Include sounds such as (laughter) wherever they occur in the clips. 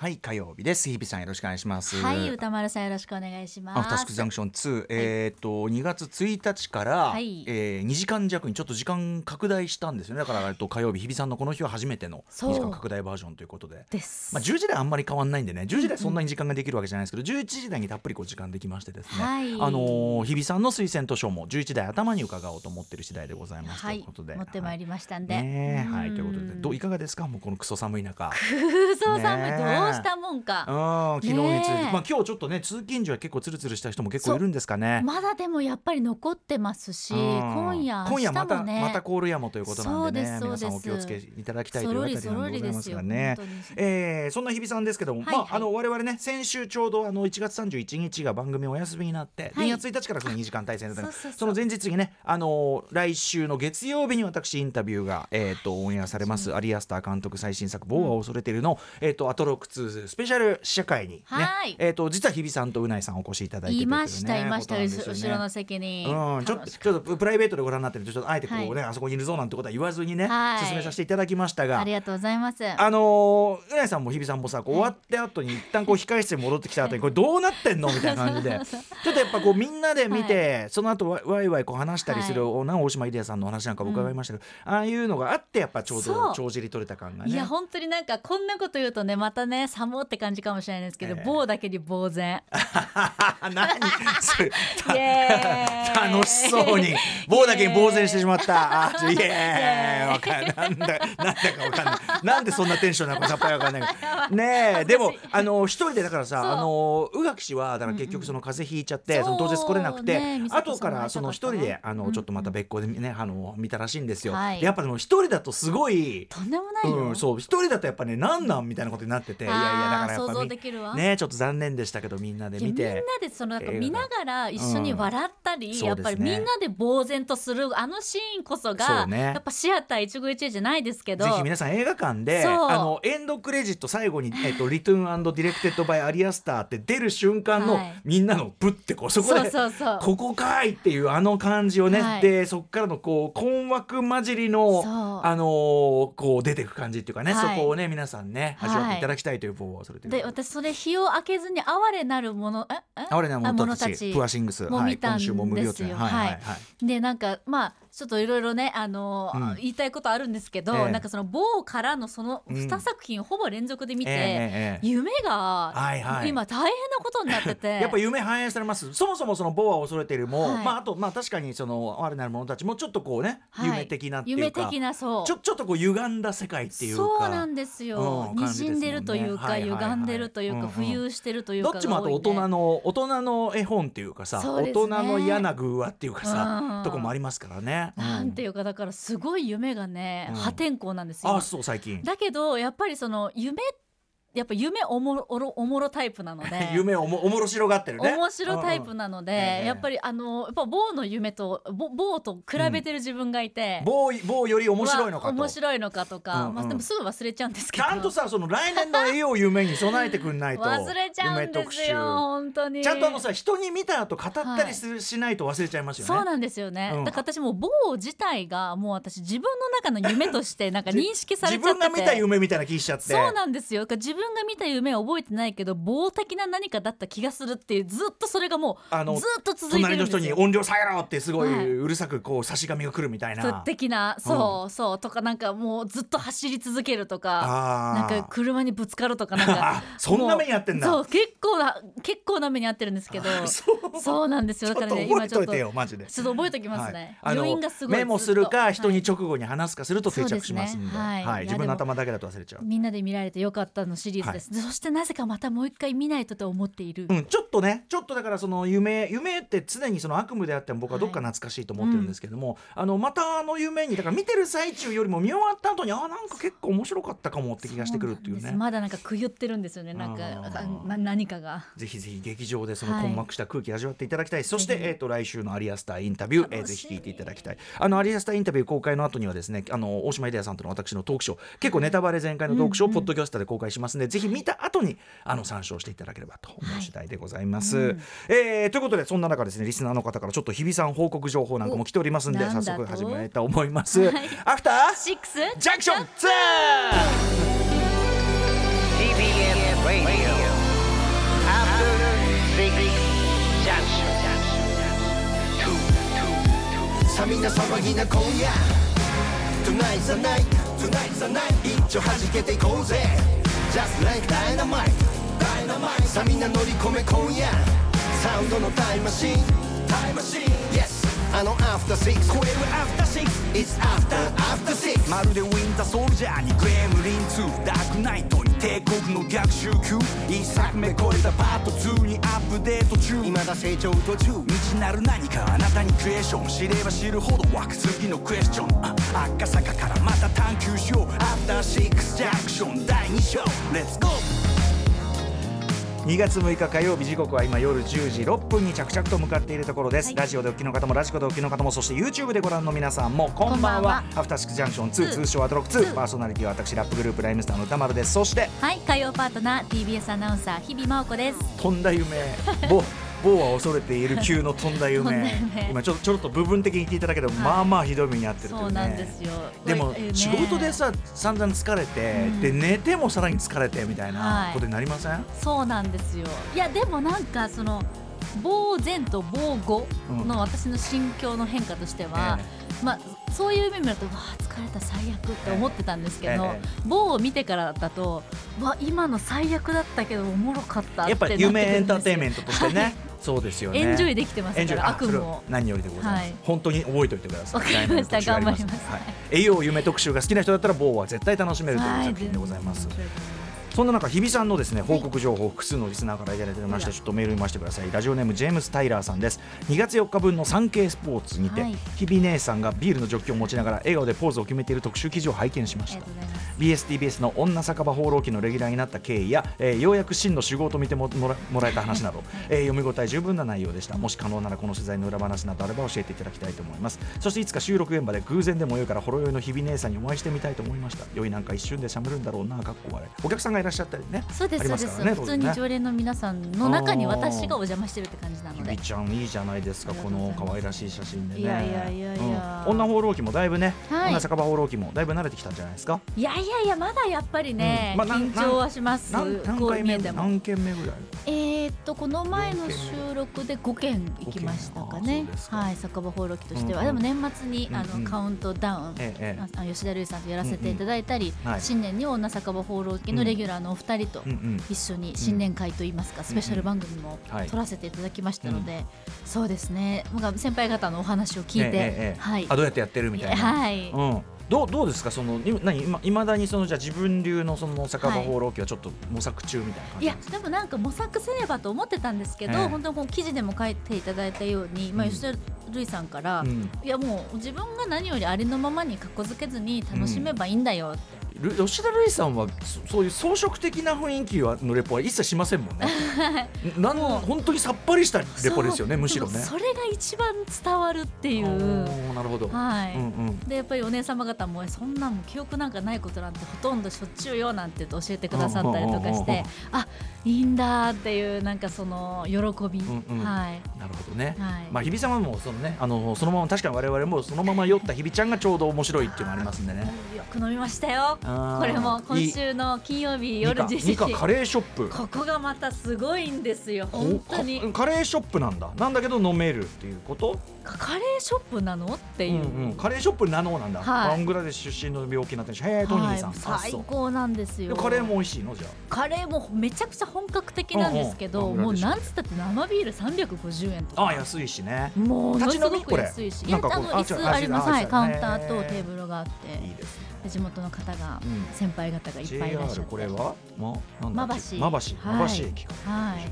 はい火曜日です。日比さんよろしくお願いします。はい歌丸さんよろしくお願いします。ターシックスジャンクション2、えっ、と2月1日から、はい。えー、2時間弱にちょっと時間拡大したんですよね。だからえっと火曜日日比さんのこの日は初めてのそう。2時間拡大バージョンということで。です、まあ、10時台あんまり変わんないんでね。10時台そんなに時間ができるわけじゃないですけど、11時台にたっぷりこう時間できましてですね、はい。あのー日比さんの推薦図書も11台頭に伺おうと思ってる次第でございます、はい。ということで。持ってまいりましたんで、はい。ということで。どういかがですか？もうこのクソ寒い中。(laughs) 空想寒い。ねしたもんか、うん昨日について、ねえ。まあ今日ちょっとね通勤時は結構ツルツルした人も結構いるんですかね。まだでもやっぱり残ってますし、うん。今夜今夜また、またコールやもということなんでね。皆さんお気をつけいただきたいというあたりなんでございますがね。りですよ本当に。えーそんな日比さんですけども、はいはい。まああの我々ね先週ちょうどあの1月31日が番組お休みになって、はい。2月1日からその2時間対戦だったんでその前日にねあの来週の月曜日に私インタビューがえっ、とオンエアされますアリアスター監督最新作「ボーア恐れているの」えっ、とアトロック2スペシャル試写会にね、はい。えっ、と実は日比さんとうないさんお越しいただいてていましたいました、ね。後ろの席に、うん、ちょっとちょっとプライベートでご覧になってるとちょっとあえてこうね、はい。あそこにいるぞなんてことは言わずにね、はい。進めさせていただきましたが。ありがとうございます。あのーうなぎさんも日比さんもさこう終わって後に一旦こう控室に戻ってきた後にこれどうなってんの？みたいな感じで。(laughs) ちょっとやっぱこうみんなで見て、その後わわいわいこう話したりする、おな大島秀也さんのお話なんかも伺いましたけど、ああいうのがあってやっぱちょうど帳尻取れた感がね。いや本当になんかこんなこと言うとねまたね寒って感じかもしれないですけど、ええ。棒だけに呆然。(laughs) (laughs) 楽しそうに。棒だけに呆然してしまった。あイエーイ。わかんない。なんだなんだかわかんない。なんでそんなテンションなのかさっぱりわかんない。(laughs) ねえでもあの一人でだからさあの宇垣氏はだから結局その風邪ひいちゃって、うんその当日来れなくて、ね後からその一人であのうんちょっとまた別個でねあの見たらしいんですよ、はい。でやっぱでも一人だとすごいとんでもないよ、うん、そう一人だとやっぱねなんなんみたいなことになってて。いやいやだから想像できるわ。ねちょっと残念でしたけどみんなで見いやみんなてでそのなんか見ながら一緒に笑ったり、うんやっぱりみんなで呆然とするあのシーンこそそが、うね。やっぱシアター一期一会じゃないですけどぜひ皆さん映画館であのエンドクレジット最後に「(laughs) えっとリトゥーンディレクテッド・バイ・アリアスター」って出る瞬間の、はい。みんなのプッてこうそこでここかいっていうあの感じをね、はい。でそこからのこう困惑混じりのあのーこう出てく感じっていうかね、はい。そこをね皆さんねはい。味わっていただきたいという棒をそれでで私それ日を明けずに哀れなるものええ？あれねあ者たち。プアシングス。はい。もう見たん今週も無料ですよはい。はいはいはい。でなんかまあちょっといろいろねあの、うん。言いたいことあるんですけど、ええ。なんかその某からのそのうん。2作品をほぼ連続で見て、ええええ夢がはいはい。今大変なことになってて。(laughs) やっぱ夢反映されます。そもそもその「ボアを恐れているも」はい。まああとまあ確かにその哀れなる者たちもちょっとこうね、はい。夢的なっていう夢か的なそう。ちょちょっとこう歪んだ世界っていうか。そうなんですよ、うん感じ滲んでるというか、はいはいはい。歪んでるというか、浮遊してるというかどっちもあと大人の大人の絵本っていうかさ、うですね。人の嫌な偶話っていうかさ、うん。とこもありますからね。うなんていうかだからすごい夢がね、うん。破天荒なんですよ。あそう最近。だけどやっぱりその夢やっぱ夢おもろおろおもろタイプなので。(laughs) 夢おもおもろしろがってるね。面白タイプなので、ええ。やっぱりあのやっぱ棒の夢とぼ棒と比べてる自分がいて、棒棒より面白いのかと。面白いのかとか、うんうん。まあ、でもすぐ忘れちゃうんですけど。ちゃんとさその来年の絵を夢に備えてくんないと。忘れちゃうんですよ本当に。ちゃんとあのさ人に見た後語ったりする、しないと忘れちゃいますよね。そうなんですよね、うん。だから私もう棒自体がもう私自分の中の夢としてなんか認識されちゃってて。自分が見た夢みたいな気しちゃって。そうなんですよ。自分が見た夢は覚えてないけど棒的な何かだった気がするっていうずっとそれがもあのうずっと続いて隣の人にるんですよ。音量下げろってすごはい。いうるさくこう差し紙が来るみたいそうな。的なそうそうとかなんかもうずっと走り続けるとかあー。なんか車にぶつかるとかなんかあ (laughs) そんな目にあってんだ。そう結構な結構な目に遭ってるんですけど (laughs) そう。そうなんですよ。だからねちょっと覚今ちょっとえといてよマジで。ちょっと覚えときますね、はい。余韻がすごいメモするか人に直後に話すかすると定着しますんで、そうですね。はい。はい、いや自分の頭だけだと忘れちゃう。みんなで見られてよかったのシリーズです、そしてなぜかまたもう一回見ないとと思っている、うん、ちょっとねちょっとだからその夢夢って常にその悪夢であっても僕はどっか懐かしいと思ってるんですけども、あのまたあの夢にだから見てる最中よりも見終わった後にあなんか結構面白かったかもって気がしてくるっていうね。まだなんかくゆってるんですよね。なんかあー。あな何かが。ぜひぜひ劇場でそのはい。困惑した空気味わっていただきたい、そして、えー、と来週のアリアスターインタビュー、えーぜひ聞いていただきたい。あのアリアスターインタビュー公開の後にはですねあの大島イデアさんとの私のトークショー結構ネタバレ全開のトークショーをポッドキャスターで公開しますので、ぜひ見た後にあの参照していただければと思う次第でございます、うんえーということでそんな中ですねリスナーの方からちょっと日比さん報告情報なんかも来ておりますんで早速始めたいと思います、はいアフターシックスジャンクション 2! TBN Radio. After Six Junction. Two, two, two. さあみんな騒ぎな今夜 Tonight's the night Tonight's the night 一丁弾けていこうぜ Just like dynamite. Dynamite. さあみんな乗り込め今夜。サウンドのタイムマシン。タイムマシン Yes. あの After Six 超える After Six It's After After Six. まるでウィンターソルジャーにグレムリン2ダークナイトに帝国の逆襲級。一作目超えたパート2にアップデート中。未だ成長途中。未知なる何かあなたにクエスチョン。知れば知るほど湧く次のクエスチョン。あ赤坂からまた探求しよう。アフターシックスジャンクション第2章レッツゴー2月6日火曜日時刻は今夜10時6分に着々と向かっているところです、はい。ラジオでお聞きの方もラジコでお聞きの方もそして YouTube でご覧の皆さんもこんばんは。こんばんはアフターシックスジャンクション22通称アトロック2 2パーソナリティは私ラップグループライムスターの歌丸です。そしてはい火曜パートナー TBS アナウンサー日々真央子です。飛んだ夢。某 (laughs) 某は恐れている級の飛んだ夢。今ちょちょっと部分的に聞いてたけど、まあまあひどい目に遭ってるといそううねなんですよ。でも仕事でさ散々疲れて、うん。で寝てもさらに疲れてみたいなはい。ことになりません、そうなんですよ。いやでもなんかその防前と防後の私の心境の変化としては、まあそういう意味見るとわあ疲れた最悪って思ってたんですけど、ええ。某を見てからだとわ今の最悪だったけどおもろかったってやっぱり夢エンターテインメントとしてね、そうですよね。エンジョイできてますエンジョイ。から悪夢を。何よりでございます、はい。本当に覚えておいてください。わかりました。頑張ります。はい、栄養夢特集が好きな人だったら某は絶対楽しめるというはい作品でございます、全然面白いと思いますそんな中日比さんのですね報告情報複数のリスナーからいただいておりましてちょっとメール読ませてください。ラジオネームジェームス・タイラーさんです。2月4日分の産経スポーツにて、はい。日比姉さんがビールのジョッキを持ちながら笑顔でポーズを決めている特集記事を拝見しました。BSTBS の女酒場放浪記のレギュラーになった経緯や、えーようやく真の主語と見てももらもらえた話など、(laughs) えー読み応え十分な内容でした。もし可能ならこの取材の裏話などあれば教えていただきたいと思います。そしていつか収録現場で偶然でもよいからほろ酔いの日々姉さんにお会いしてみたいと思いました。酔いなんか一瞬でしゃべるんだろうなかっこ笑い。お客さんがいらっしゃったりねそうですそうです。普通に常連の皆さんの中に私がお邪魔してるって感じなので。ひびちゃんいいじゃないですかこの可愛らしい写真でね。いやいやいやいや。うん。女放浪記もだいぶね、はい。女酒場放浪記もだいぶ慣れてきたんじゃないですか？いやいやいやまだやっぱりね、うん。まあ緊張はします何回目何件目ぐらい？えーっとこの前の収録で5件行きましたかね。はい酒場放浪記としては、でも年末に、あのカウントダウン、吉田類さんとやらせていただいたり、新年に女酒場放浪記のレギュラーのお二人とうんうん。一緒に新年会といいますか、スペシャル番組もはい。撮らせていただきましたので、そうですね。なんか先輩方のお話を聞いて、はい。あどうやってやってるみたいな、はい、うん、どうどうですか？そのい何今いまだにそのじゃあ自分流のその酒場放浪記はちょっと模索中みたいな感いやじなんでもなんか模索せればと思ってたんですけど、ええ。本当にこう記事でも書いていただいたように、まあ、うん吉田類さんから、うん。いやもう自分が何よりありのままに格好づけずに楽しめばいいんだよって、ル吉田類さんはそそういう装飾的な雰囲気はのレポは一切しませんもんね。(laughs) なん本当にさっぱりしたレポですよねむしろね。それが一番伝わるっていう。なるほど、はい、うんうん。でやっぱりお姉様方もそんなもう記憶なんかないことなんてほとんどしょっちゅうよなんて言って教えてくださったりとかしてあいいんだっていうなんかその喜び、うんうんはい。なるほどね、はい。まあ日比様もそのねあのそのまま確かに我々もそのまま酔った日比ちゃんがちょうど面白いっていうのがありますんでね。よく飲みましたよこれも今週の金曜日夜10時ニカレーショップ。ここがまたすごいんですよ本当に。カレーショップなんだ。なんだけど飲めるっていうこと？カレーショップなのっていう、うんうん。カレーショップなのなんだ、はい。バングラデシュ出身の病気になってるしへえトニーさん、はい、最高なんですよ。でカレーも美味しいの？じゃカレーもめちゃくちゃ本格的なんですけど、うんうん。もうなんつったって生ビール350円とか。ああ安いしね。もうすごく立ち飲み？これ。安いし、いやあの椅子あります、カウンターとテーブルがあって。いいです地元の方が、うん。先輩方がいっぱいいらっしゃって。これは？まばし。まばし。駅かはい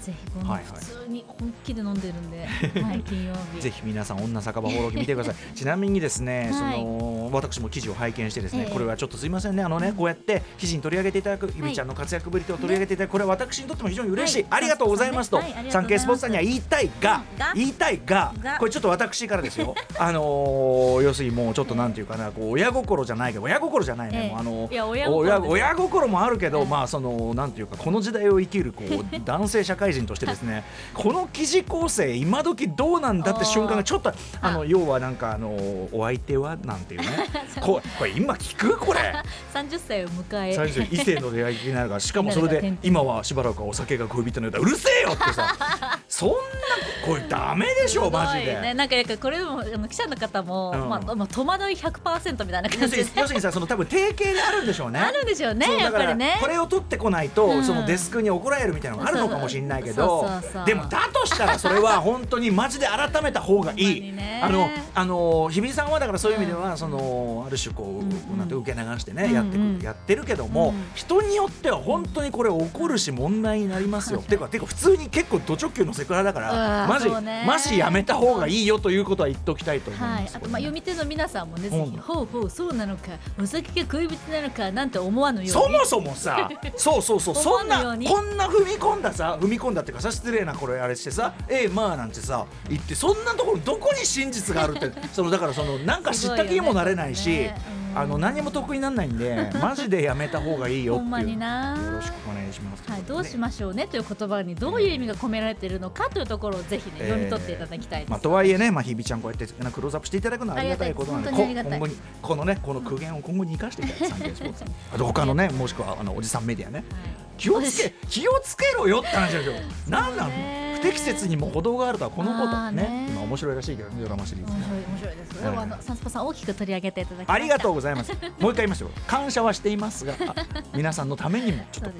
ぜひこのはいはい普通に本気で飲んでるんで、はい、金曜日。ぜひ皆さん女酒場放浪記見てください (laughs) ちなみにですね、はい。その私も記事を拝見してですね、ええ。これはちょっとすいませんね。あのねこうやって記事に取り上げていただくゆみちゃんの活躍ぶりと取り上げていただくこれは私にとっても非常に嬉しい、はい。ありがとうございますと、はいありがとうございます。産経スポーツさんには言いたいが、うん。が？言いたいがが？これちょっと私からですよ。(laughs) あのー要するにもうちょっとなんていうかなこう親心じゃないけど親心じゃないね、ええ。もうあの親心親親心もあるけど、ええまあそのなんていうかこの時代を生きるこう (laughs) 男性社会会人としてですね (laughs) この記事構成今時どうなんだって瞬間がちょっとあの要はなんかあのお相手はなんていうね？(laughs) ここれ今聞く？これ。(laughs) 30歳を迎え。最初異性の出会いになるからしかもそれで今はしばらくはお酒が恋人のようだ。うるせえよってさ。そんなこれダメでしょマジすごいね、で。なんかこれでも記者の方も、うん。まあまあ戸惑い100%みたいな要感じで。するに要するにさその多分定型であるんでしょうね。あるんでしょうねやっぱりね。これを取ってこないと、うん。そのデスクに怒られるみたいなのがあるのかもしれないけどでもだとしたらそれは本当にマジで改めた方がいい。あのあの日比さんはだからそういう意味では、そのある種こう、うんなんて受け流してね、うんやってくうんやってるけども、うん人によっては本当にこれ怒るし問題になりますよ。てかてか普通に結構ド直球のセクハラだからうんマジね。マジやめた方がいいよということは言っておきたいと思いはい。ま、す。あとまあ読み手の皆さんもね、ぜうん。ひほうほうそうなのかお酒が恋人なのかなんて思わぬように。そもそもさ (laughs) そうそうそうそんなこんな踏み込んださ踏み込んだっていうかさ失礼なこれあれしてさええまあなんてさ言ってそんなところどこに真実があるって (laughs) そのだからそのなんか知った気にもなれないし、あの何も得にならないんで (laughs) マジでやめた方がいいよっていう。ほんまにな。よろしくお願いします、はい、どうしねましょうねという言葉にどういう意味が込められているのかというところをぜひね、えー読み取っていただきたいです。まあ、とはいえね、まあ、日比ちゃんこうやってなクローズアップしていただくのはありがたいことなんで。今後にこのねこの苦言を今後に生かしていただい。てサンデースポーツ。(laughs) あと他のねもしくはあのおじさんメディアね。気をつけ気をつけろよって話でしょなんなん？ね不適切にも程があるとはこのことまあねね。今面白いらしいけどねドラマシリーズ。面白い面白いです。でもあのサンスポさん大きく取り上げていただき。ありがとうございます。(laughs) もう一回言いますよ感謝はしていますがあ皆さんのためにもちょっと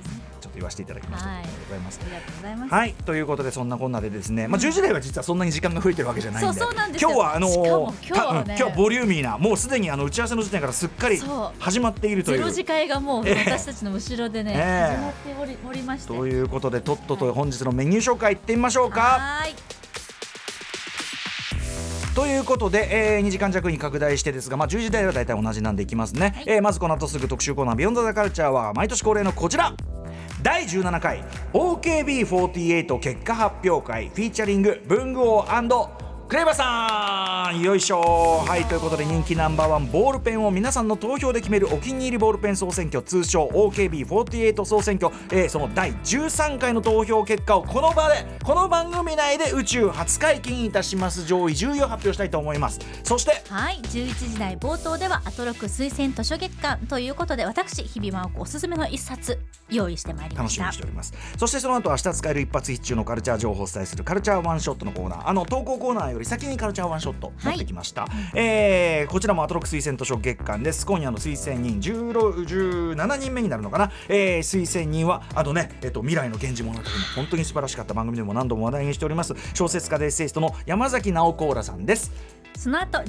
言わせていただきました、はいありがとうございます。ありがとうございます。はい。ということでそんなこんなでですね、まあ、10時台は実はそんなに時間が増えてるわけじゃないんでそうそうなんですよ。今日はあのしかも今日はね。たうん今日はボリューミーなもうすでにあの打ち合わせの時点からすっかりそう。始まっているという。ゼロ次会がもうええ。私たちの後ろでね、ええ。始まっておりおりまして。ということでとっとと本日のメニュー紹介いってみましょうか。はーい。ということで、えー、2時間弱に拡大してですが、まあ、10時台は大体同じなんでいきますね、えーまずこの後すぐ特集コーナー「ビヨンドザカルチャーは毎年恒例のこちら第17回 OKB48 結果発表会フィーチャリング文具王クレバさんよいしょはいということで人気ナンバーワンボールペンを皆さんの投票で決めるお気に入りボールペン総選挙通称 OKB48 総選挙、えーその第13回の投票結果をこの場でこの番組内で宇宙初解禁いたします上位10位を発表したいと思います。そしてはい、11時台冒頭ではアトロク推薦図書月間ということで私日比真央子おすすめの一冊用意してまいりま楽しみしたにしております。そしてその後明日使える一発必中のカルチャー情報をお伝えするカルチャーワンショットのコーナー。あの投稿コーナーより先にカルチャーワンショット持ってきました、えーこちらもアトロック推薦図書月間です。今夜の推薦人16 17人目になるのかな、えー推薦人はあとね、えっと未来の源氏物語も本当に素晴らしかった番組でも何度も話題にしております。小説家でエッセイストの山崎直子らさんです。その後11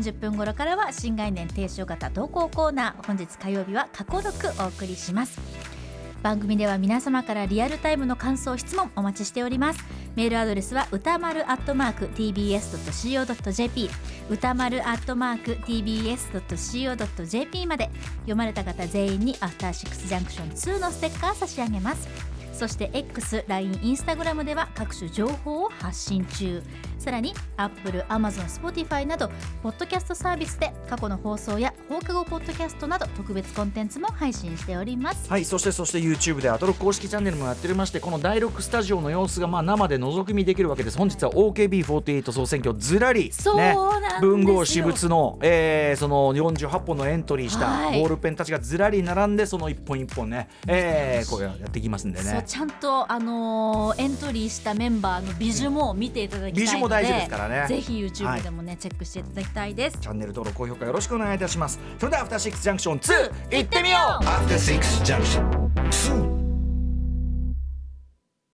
時30分頃からは新概念提唱型投稿コーナー。本日火曜日は過去録お送りします。番組では皆様からリアルタイムの感想質問お待ちしておりますメールアドレスは歌丸アットマーク tbs.co.jp 歌丸アットマーク tbs.co.jp まで。読まれた方全員にアフターシックスジャンクション2のステッカー差し上げます。そして X、LINE、Instagram では各種情報を発信中。さらに Apple、Amazon、Spotify などポッドキャストサービスで過去の放送や放課後ポッドキャストなど特別コンテンツも配信しております。はいそしてそして YouTube でアトロック公式チャンネルもやっておりましてこの第6スタジオの様子がまあ生で覗き見できるわけです。本日は OKB48 総選挙ずらり、そうなんですよ。文豪私物の、えーその48本のエントリーしたはい。ボールペンたちがずらり並んでその一本一本ね、えーこれやっていきますんでね。ちゃんと、あのーエントリーしたメンバーの美女も見ていただきたい大事ですからね。ぜひは YouTube いでもね、チェックしていただきたいです。チャンネル登録高評価よろしくお願いいたします。それではアフターシックスジャンクション2行ってみよう。After Six Junction 2